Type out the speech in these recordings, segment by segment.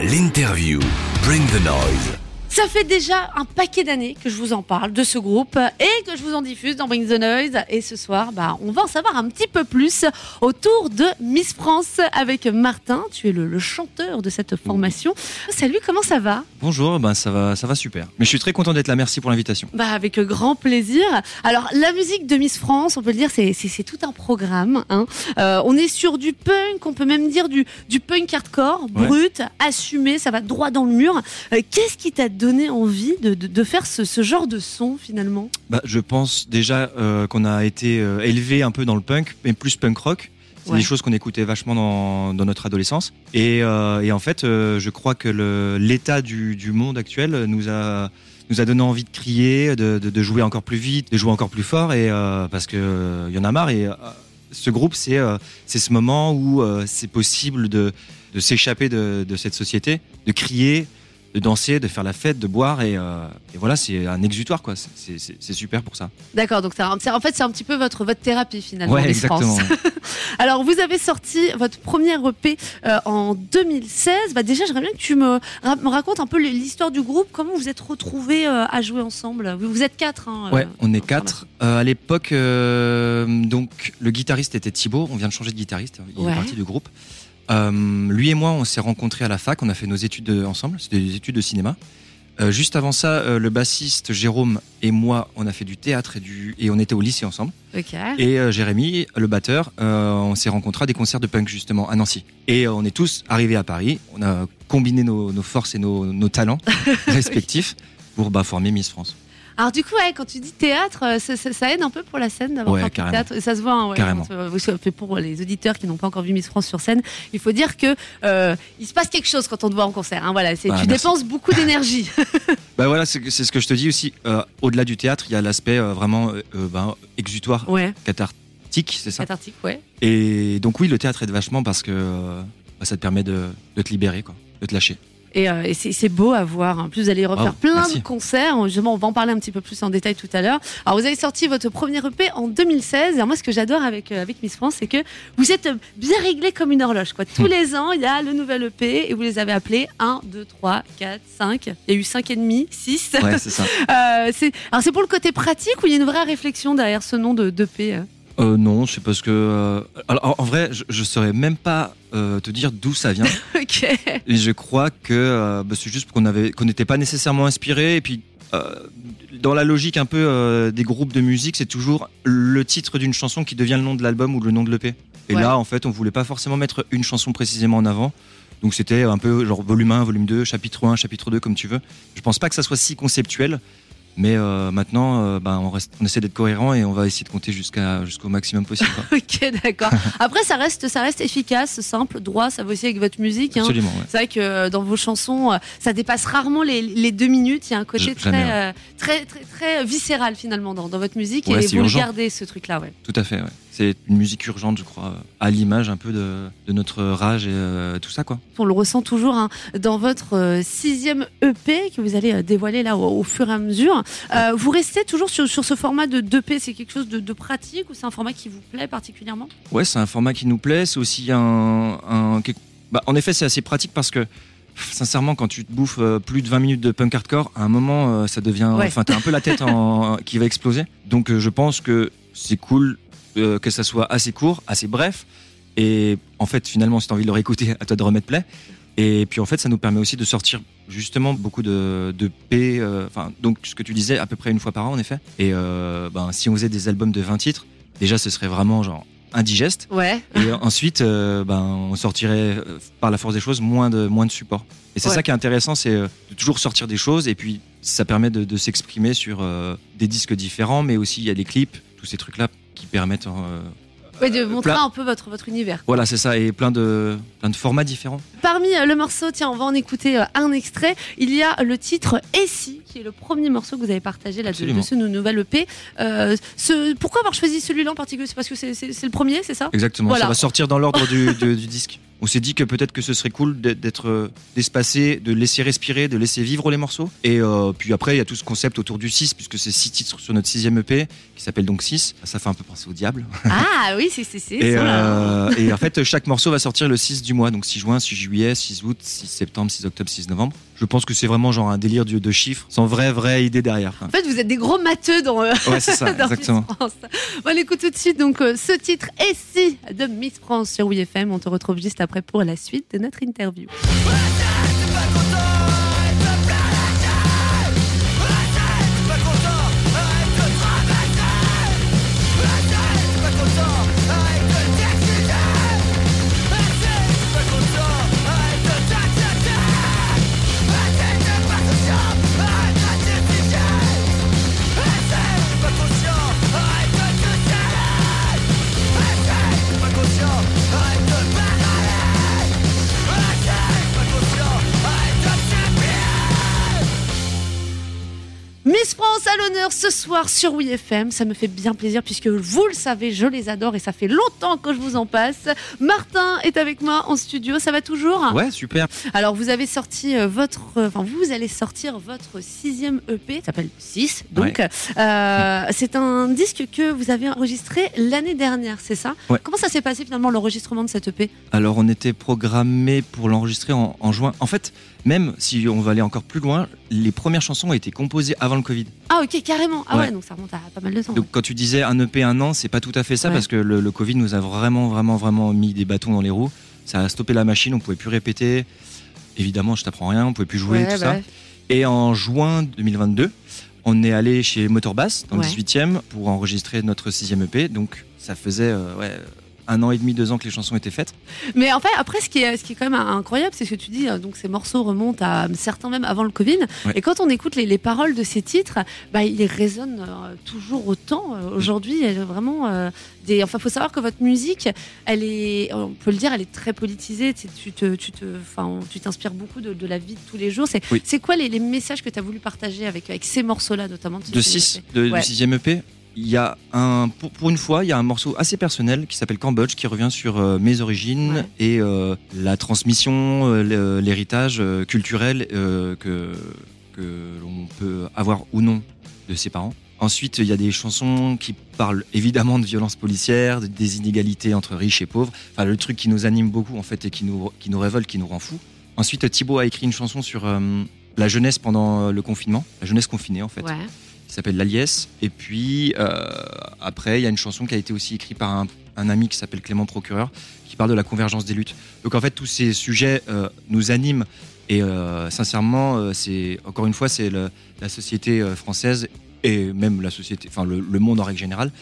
L'interview. Bring the noise. Ça fait déjà un paquet d'années que je vous en parle de ce groupe et que je vous en diffuse dans Bring the Noise. Et ce soir, bah, on va en savoir un petit peu plus autour de Miss France avec Martin. Tu es le, le chanteur de cette formation. Salut, comment ça va? Bonjour, ben ça va, ça va super. Mais je suis très content d'être là. Merci pour l'invitation. Bah avec grand plaisir. Alors la musique de Miss France, on peut le dire, c'est tout un programme. hein. Euh, on est sur du punk, on peut même dire du, du punk hardcore, Ouais. brut, assumé, ça va droit dans le mur. Euh, Qu'est-ce qui t'a donné envie de, de- de faire ce, ce genre de son finalement Bah, je pense déjà euh, qu'on a été euh, élevé un peu dans le punk, mais plus punk rock. C'est Ouais. des choses qu'on écoutait vachement dans, dans notre adolescence. Et, euh, et en fait, euh, je crois que l'état du, du monde actuel nous a nous a donné envie de crier, de, de- jouer encore plus vite, de jouer encore plus fort, et parce que euh, il y en a marre. Et ce groupe, c'est euh, ce moment où euh, c'est possible de, de s'échapper de, de cette société, de crier, de danser, de faire la fête, de boire, et, euh, et voilà, c'est un exutoire, quoi. C'est- super pour ça. D'accord, donc en fait c'est un petit peu votre, votre thérapie finalement. Ouais, France. exactement. Alors vous avez sorti votre premier EP euh, en 2016. Bah, déjà j'aimerais bien que tu me, ra- me racontes un peu l'histoire du groupe, comment vous êtes retrouvés euh, à jouer ensemble? Vous, vous êtes quatre. Hein, Ouais, on est quatre. À l'époque, donc le guitariste était Thibaut. On vient de changer de guitariste. Il Ouais. est parti du groupe. Euh, lui et moi, on s'est rencontrés à la fac. On a fait nos études de- ensemble. C'était des études de cinéma. Euh, juste avant ça, euh, le bassiste Jérôme et moi, on a fait du théâtre et, du, et on était au lycée ensemble. Et euh, Jérémy, le batteur, euh, on s'est rencontrés à des concerts de punk justement à Nancy. Et euh, on est tous arrivés à Paris. On a combiné nos, nos forces et nos, nos talents respectifs pour bah, former Miss France. Alors du coup, ouais, quand tu dis théâtre, euh, ça, ça- ça aide un peu pour la scène d'avoir Ouais, fait théâtre. Et ça se voit, hein, ouais, Carrément. quand, euh, pour les auditeurs qui n'ont pas encore vu Miss France sur scène, il faut dire que euh, il se passe quelque chose quand on te voit en concert. hein, voilà, Bah, tu merci. dépenses beaucoup d'énergie. Bah voilà, c'est ce que je te dis aussi. Euh, Au-delà du théâtre, il y a l'aspect euh, vraiment ben, exutoire, ouais, cathartique, c'est ça? cathartique, ouais. Et donc oui, le théâtre aide vachement parce que bah, ça te permet de, de te libérer, quoi, de te lâcher. Et, euh, et c'est beau à voir. En plus, vous allez refaire Oh, plein merci. de concerts. Justement, on va en parler un petit peu plus en détail tout à l'heure. Alors, vous avez sorti votre premier EP en 2016. Et alors, moi, ce que j'adore avec, euh, avec Miss France, c'est que vous êtes euh, bien réglé comme une horloge. Quoi. Tous les ans, il y a le nouvel EP et vous les avez appelés 1, 2, 3, 4, 5. Il y a eu 5 et demi, 6. Ouais, c'est ça. Euh, alors, c'est pour le côté pratique ou il y a une vraie réflexion derrière ce nom de d'EP euh non, c'est parce que. euh, alors, en- en vrai, je, je saurais même pas euh, te dire d'où ça vient. Ok. Et je crois que euh, bah, c'est juste qu'on avait qu'on n'était pas nécessairement inspiré. Et puis, euh, dans la logique un peu euh, des groupes de musique, c'est toujours le titre d'une chanson qui devient le nom de l'album ou le nom de l'EP. Et Ouais. là, en fait, on voulait pas forcément mettre une chanson précisément en avant. Donc c'était un peu genre volume 1, volume 2, chapitre 1, chapitre 2, comme tu veux. Je pense pas que ça soit si conceptuel. Mais euh, maintenant, euh, ben, on, reste, on essaie d'être cohérent et on va essayer de compter jusqu'à jusqu'au maximum possible. quoi. Ok, d'accord. Après, ça reste, ça reste efficace, simple, droit. Ça va aussi avec votre musique. hein. Absolument, ouais. C'est vrai que euh, dans vos chansons, euh, ça dépasse rarement les, les deux minutes. Il y a un côté très, jamais, ouais. très, très, très viscéral finalement dans, dans votre musique Ouais, et vous le gardez ce truc-là, ouais. Tout à fait, ouais. C'est une musique urgente, je crois, à l'image un peu de, de notre rage et euh, tout ça, quoi. On le ressent toujours hein, dans votre euh, sixième EP que vous allez euh, dévoiler là au, au fur et à mesure. Euh, vous restez toujours sur, sur ce format de 2P. C'est quelque chose de, de pratique ou c'est un format qui vous plaît particulièrement? Ouais, c'est un format qui nous plaît. C'est aussi un. bah, en effet, c'est assez pratique parce que. Sincèrement, quand tu te bouffes plus de 20 minutes de punk hardcore, à un moment, ça devient. Ouais. Enfin, t'as un peu la tête en- qui va exploser. Donc, je pense que c'est cool euh, que ça soit assez court, assez bref. Et en fait, finalement, si t'as envie de le réécouter, à toi de remettre play. Et puis, en fait, ça nous permet aussi de sortir justement beaucoup de, de P. euh, Enfin, donc, ce que tu disais, à peu près une fois par an, en effet. Et euh, ben, si on faisait des albums de 20 titres, déjà, ce serait vraiment genre indigeste. Ouais. Et ensuite, euh, ben, on sortirait par la force des choses moins de, moins de support. Et c'est Ouais. ça qui est intéressant, c'est de toujours sortir des choses. Et puis, ça permet de, de s'exprimer sur des disques différents, mais aussi il y a des clips, tous ces trucs-là qui permettent. euh, Ouais, de montrer plein- un peu votre, votre univers. voilà, c'est ça, et plein de, plein de formats différents. Parmi euh, le morceau, tiens, on va en écouter euh, un extrait. Il y a le titre Et si, qui est le premier morceau que vous avez partagé là, de, de ce nou- nouvel EP. Euh, ce, pourquoi avoir choisi celui-là en particulier? C'est parce que c'est le premier, c'est ça? Exactement, Voilà. ça va sortir dans l'ordre du, du- du disque. On s'est dit que peut-être que ce serait cool d'être- euh, d'espacer, de laisser respirer, de laisser vivre les morceaux. Et euh, puis après, il y a tout ce concept autour du 6, puisque c'est 6 titres sur notre sixième EP, qui s'appelle donc 6. Ça fait un peu penser au diable. Ah oui, c'est c'est. Et, euh, et en fait, chaque morceau va sortir le 6 du mois, donc 6 juin, 6 juillet, 6 août, 6 septembre, 6 octobre, 6 novembre. Je pense que c'est vraiment genre un délire de, de chiffres, sans vraie, vraie idée derrière. En fait, vous êtes des gros matheux dans. euh, Ouais, c'est ça, dans exactement. Miss France. On écoute tout de suite donc euh, ce titre Et si de Miss France sur WFM. On te retrouve juste après pour la suite de notre interview. France à l'honneur ce soir sur WeFM. Ça me fait bien plaisir puisque vous le savez, je les adore et ça fait longtemps que je vous en passe. Martin est avec moi en studio. Ça va toujours Ouais, super. Alors, vous avez sorti euh, votre. euh, Enfin, vous allez sortir votre sixième EP, ça s'appelle 6. Donc, euh, c'est un disque que vous avez enregistré l'année dernière, c'est ça? Ouais. Comment ça s'est passé finalement l'enregistrement de cet E EP Alors, on était programmé pour l'enregistrer en, en juin. En fait, même si on va aller encore plus loin, les premières chansons ont été composées avant le Covid. Ah, ok, carrément. Ah ouais, Ouais. donc ça remonte à pas mal de temps. Donc, quand tu disais un EP un an, c'est pas tout à fait ça Ouais. parce que le, le Covid nous a vraiment, vraiment, vraiment mis des bâtons dans les roues. Ça a stoppé la machine, on pouvait plus répéter. Évidemment, je t'apprends rien, on pouvait plus jouer, tout bah ça. ouais. Et en juin 2022, on est allé chez Motorbass, dans le 18e, pour enregistrer notre sixième EP. Donc, ça faisait euh, ouais, un an et demi, deux ans que les chansons étaient faites. Mais en fait, après, ce qui est, ce qui est quand même incroyable, c'est ce que tu dis. euh, Donc, ces morceaux remontent à certains même avant le Covid. Ouais. Et quand on écoute les, les paroles de ces titres, bah, ils résonnent euh, toujours autant. Euh, Aujourd'hui, elle est vraiment euh, des. Enfin, faut savoir que votre musique, elle est, on peut le dire, elle est très politisée. Tu, te, tu te, enfin, tu t'inspires beaucoup de, de la vie de tous les jours. C'est, Oui. c'est quoi les, les messages que tu as voulu partager avec, avec ces morceaux-là, notamment De 6, de, Ouais. du sixième EP, il y a un, pour, pour une fois, il y a un morceau assez personnel qui s'appelle Cambodge, qui revient sur euh, mes origines Ouais. et euh, la transmission, euh, l'héritage culturel que, que l'on peut avoir ou non de ses parents. Ensuite, il y a des chansons qui parlent évidemment de violence policière, de- des inégalités entre riches et pauvres. Enfin, le truc qui nous anime beaucoup en fait et qui nous, qui nous révolte, qui nous rend fous. Ensuite, Thibaut a écrit une chanson sur la jeunesse pendant le confinement, la jeunesse confinée en fait Ouais. Qui s'appelle La Liesse. Et puis euh, après, il y a une chanson qui a été aussi écrite par un, un ami qui s'appelle Clément Procureur, qui parle de la convergence des luttes. Donc en fait, tous ces sujets euh, nous animent. Et euh, sincèrement, c'est encore une fois, c'est la société française et même la société, enfin le, le monde en règle générale,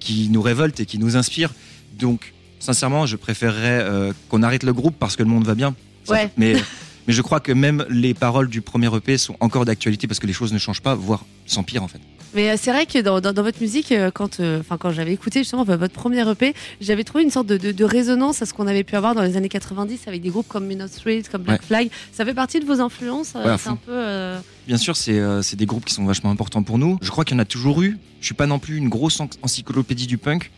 qui nous révolte et qui nous inspire. Donc sincèrement, je préférerais qu'on arrête le groupe parce que le monde va bien. Ouais. Mais mais je crois que même les paroles du premier EP sont encore d'actualité parce que les choses ne changent pas, voire s'empirent en fait. Mais euh, c'est vrai que dans, dans- dans votre musique, euh, quand, euh, quand j'avais écouté justement votre premier EP, j'avais trouvé une sorte de, de- de résonance à ce qu'on avait pu avoir dans les années 90 avec des groupes comme Minot Street, comme Black Flag. Ça fait partie de vos influences euh, Ouais, C'est un peu. euh, Bien sûr, c'est euh, des groupes qui sont vachement importants pour nous. Je crois qu'il y en a toujours eu. Je suis pas non plus une grosse en- encyclopédie du punk,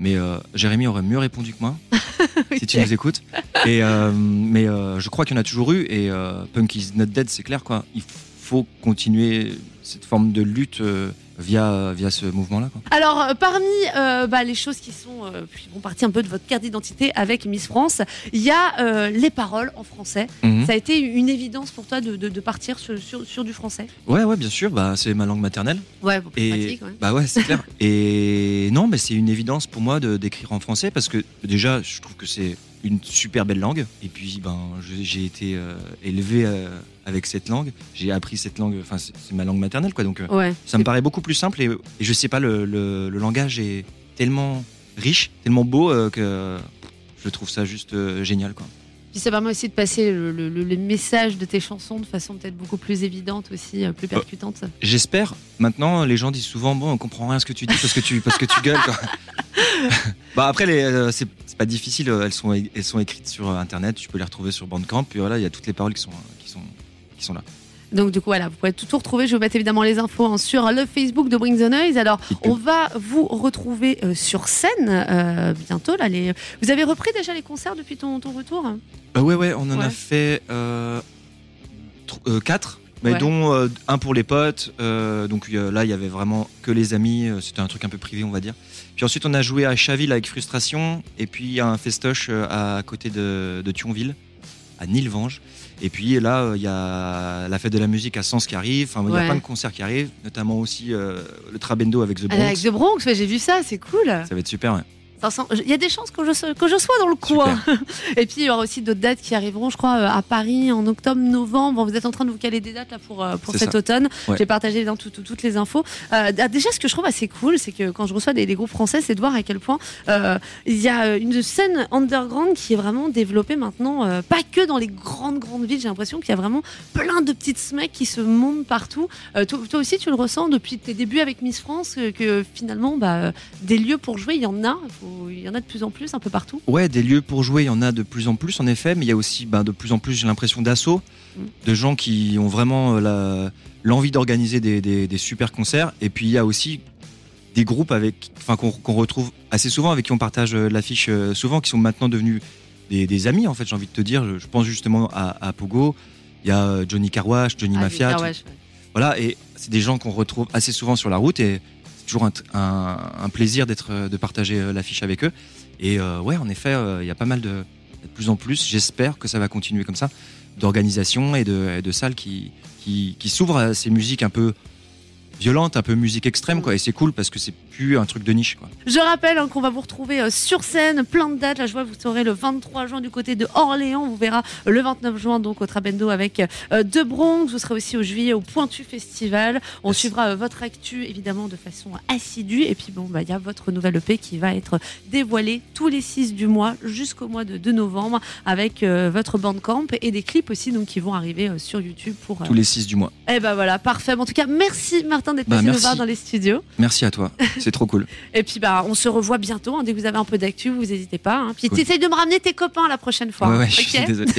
mais euh, Jérémy aurait mieux répondu que moi, si tu nous écoutes. Et, euh, mais euh, je crois qu'il y en a toujours eu, et euh, Punk is not dead, c'est clair. quoi. Il faut continuer cette forme de lutte euh, via, via ce mouvement-là. Alors, euh, parmi euh, bah, les choses qui sont euh, qui font partie un peu de votre carte d'identité avec Miss France, il y a euh, les paroles en français. Mhm. Ça a été une évidence pour toi de, de- de partir sur, sur- sur du français? Ouais, ouais, bien sûr, bah, c'est ma langue maternelle. Ouais, plus Et pratique, ouais. bah ouais, c'est clair. Et non, mais c'est une évidence pour moi de d'écrire en français parce que déjà, je trouve que c'est une super belle langue. Et puis, ben, j'ai été euh, élevé euh, avec cette langue. J'ai appris cette langue. Enfin, c'est ma langue maternelle, quoi. Donc, euh, Ouais. ça me paraît beaucoup plus simple. Et, et je sais pas, le, le- le langage est tellement riche, tellement beau euh, que je trouve ça juste génial, quoi. Puis ça permet aussi de passer le, le- message de tes chansons de façon peut-être beaucoup plus évidente aussi, plus percutante. J'espère. Maintenant, les gens disent souvent bon, on comprend rien à ce que tu dis parce que tu parce que tu gueules. Quoi. bah après, les, euh, c'est pas difficile. euh, Elles sont elles sont écrites sur euh, internet. Tu peux les retrouver sur Bandcamp. Puis voilà, il y a toutes les paroles qui sont qui sont qui sont là. Donc du coup voilà, vous pouvez tout, tout retrouver. Je vous mettre évidemment les infos hein, sur le Facebook de Bring the Noise. Alors on va vous retrouver euh, sur scène euh, bientôt. Là, les... Vous avez repris déjà les concerts depuis ton, ton retour? Euh, ouais, ouais, on en Ouais. a fait tr- quatre, mais Ouais. dont euh, un pour les potes. euh, donc euh, là, il y avait vraiment que les amis. C'était un truc un peu privé, on va dire. Puis ensuite, on a joué à Chaville avec Frustration, et puis à un festoche à côté de, de Thionville, à Nilvange. Et puis là, il y a la fête de la musique à Sens qui arrive. Enfin, il y a plein de concerts qui arrivent, notamment aussi le Trabendo avec The Ah, Bronx. Avec The Bronx, ouais, j'ai vu ça, c'est cool. Ça va être super. Il y a des chances que je, sois- que je sois dans le coin. Et puis il y aura aussi d'autres dates qui arriveront, je crois, euh, à Paris en octobre, novembre. Vous êtes en train de vous caler des dates là pour, euh, pour cet ça. automne. Ouais. J'ai partagé évidemment tout- tout- toutes les infos. Euh, déjà, ce que je trouve assez cool, c'est que quand je reçois des, des groupes français, c'est de voir à quel point euh, il y a une scène underground qui est vraiment développée maintenant, euh, pas que dans les grandes grandes villes. J'ai l'impression qu'il y a vraiment plein de petites smecs qui se montent partout. Toi, toi aussi, tu le ressens depuis tes débuts avec Miss France, que, finalement, bah, des lieux pour jouer, il y en a. Faut- Il y en a de plus en plus, un peu partout. Ouais, des lieux pour jouer, il y en a de plus en plus en effet, mais il y a aussi ben, de plus en plus, j'ai l'impression, d'assauts, Mm. de gens qui ont vraiment euh, l'envie d'organiser des, des- des super concerts. Et puis il y a aussi des groupes avec, enfin, qu'on retrouve assez souvent, avec qui on partage euh, l'affiche euh, souvent, qui sont maintenant devenus des, des amis en fait, j'ai envie de te dire. Je, je pense justement à, à Pogo, il y a Johnny Carwash, Johnny Ah, Mafia, ouais. voilà, et c'est des gens qu'on retrouve assez souvent sur la route et c'est toujours un, plaisir euh, de partager euh, l'affiche avec eux. Et euh, ouais, en effet, il y a pas mal de, de plus en plus. J'espère que ça va continuer comme ça, d'organisation et de, salles qui s'ouvrent à ces musiques un peu violentes, un peu musique extrême, quoi. Et c'est cool parce que c'est plus un truc de niche, quoi. Je rappelle hein, qu'on va vous retrouver euh, sur scène, plein de dates. Là, je vois, vous serez le 23 juin du côté de Orléans. Vous verra le 29 juin donc au Trabendo avec euh, De Bronx. Vous serez aussi au juillet au Pointu Festival. On suivra euh, votre actu évidemment de façon assidue. Et puis bon, bah, il y a votre nouvelle EP qui va être dévoilée tous les 6 du mois jusqu'au mois de, de novembre avec euh, votre bandcamp et des clips aussi donc qui vont arriver sur YouTube pour. Tous les 6 du mois. Eh ben voilà, parfait. En tout cas, merci Martin d'être Bah, passé nous merci. voir dans les studios. Merci à toi. C'est trop cool. Et puis bah on se revoit bientôt. hein. Dès que vous avez un peu d'actu, vous n'hésitez pas. hein. Puis Cool. t'essayes de me ramener tes copains la prochaine fois. Ouais, hein. je suis désolé.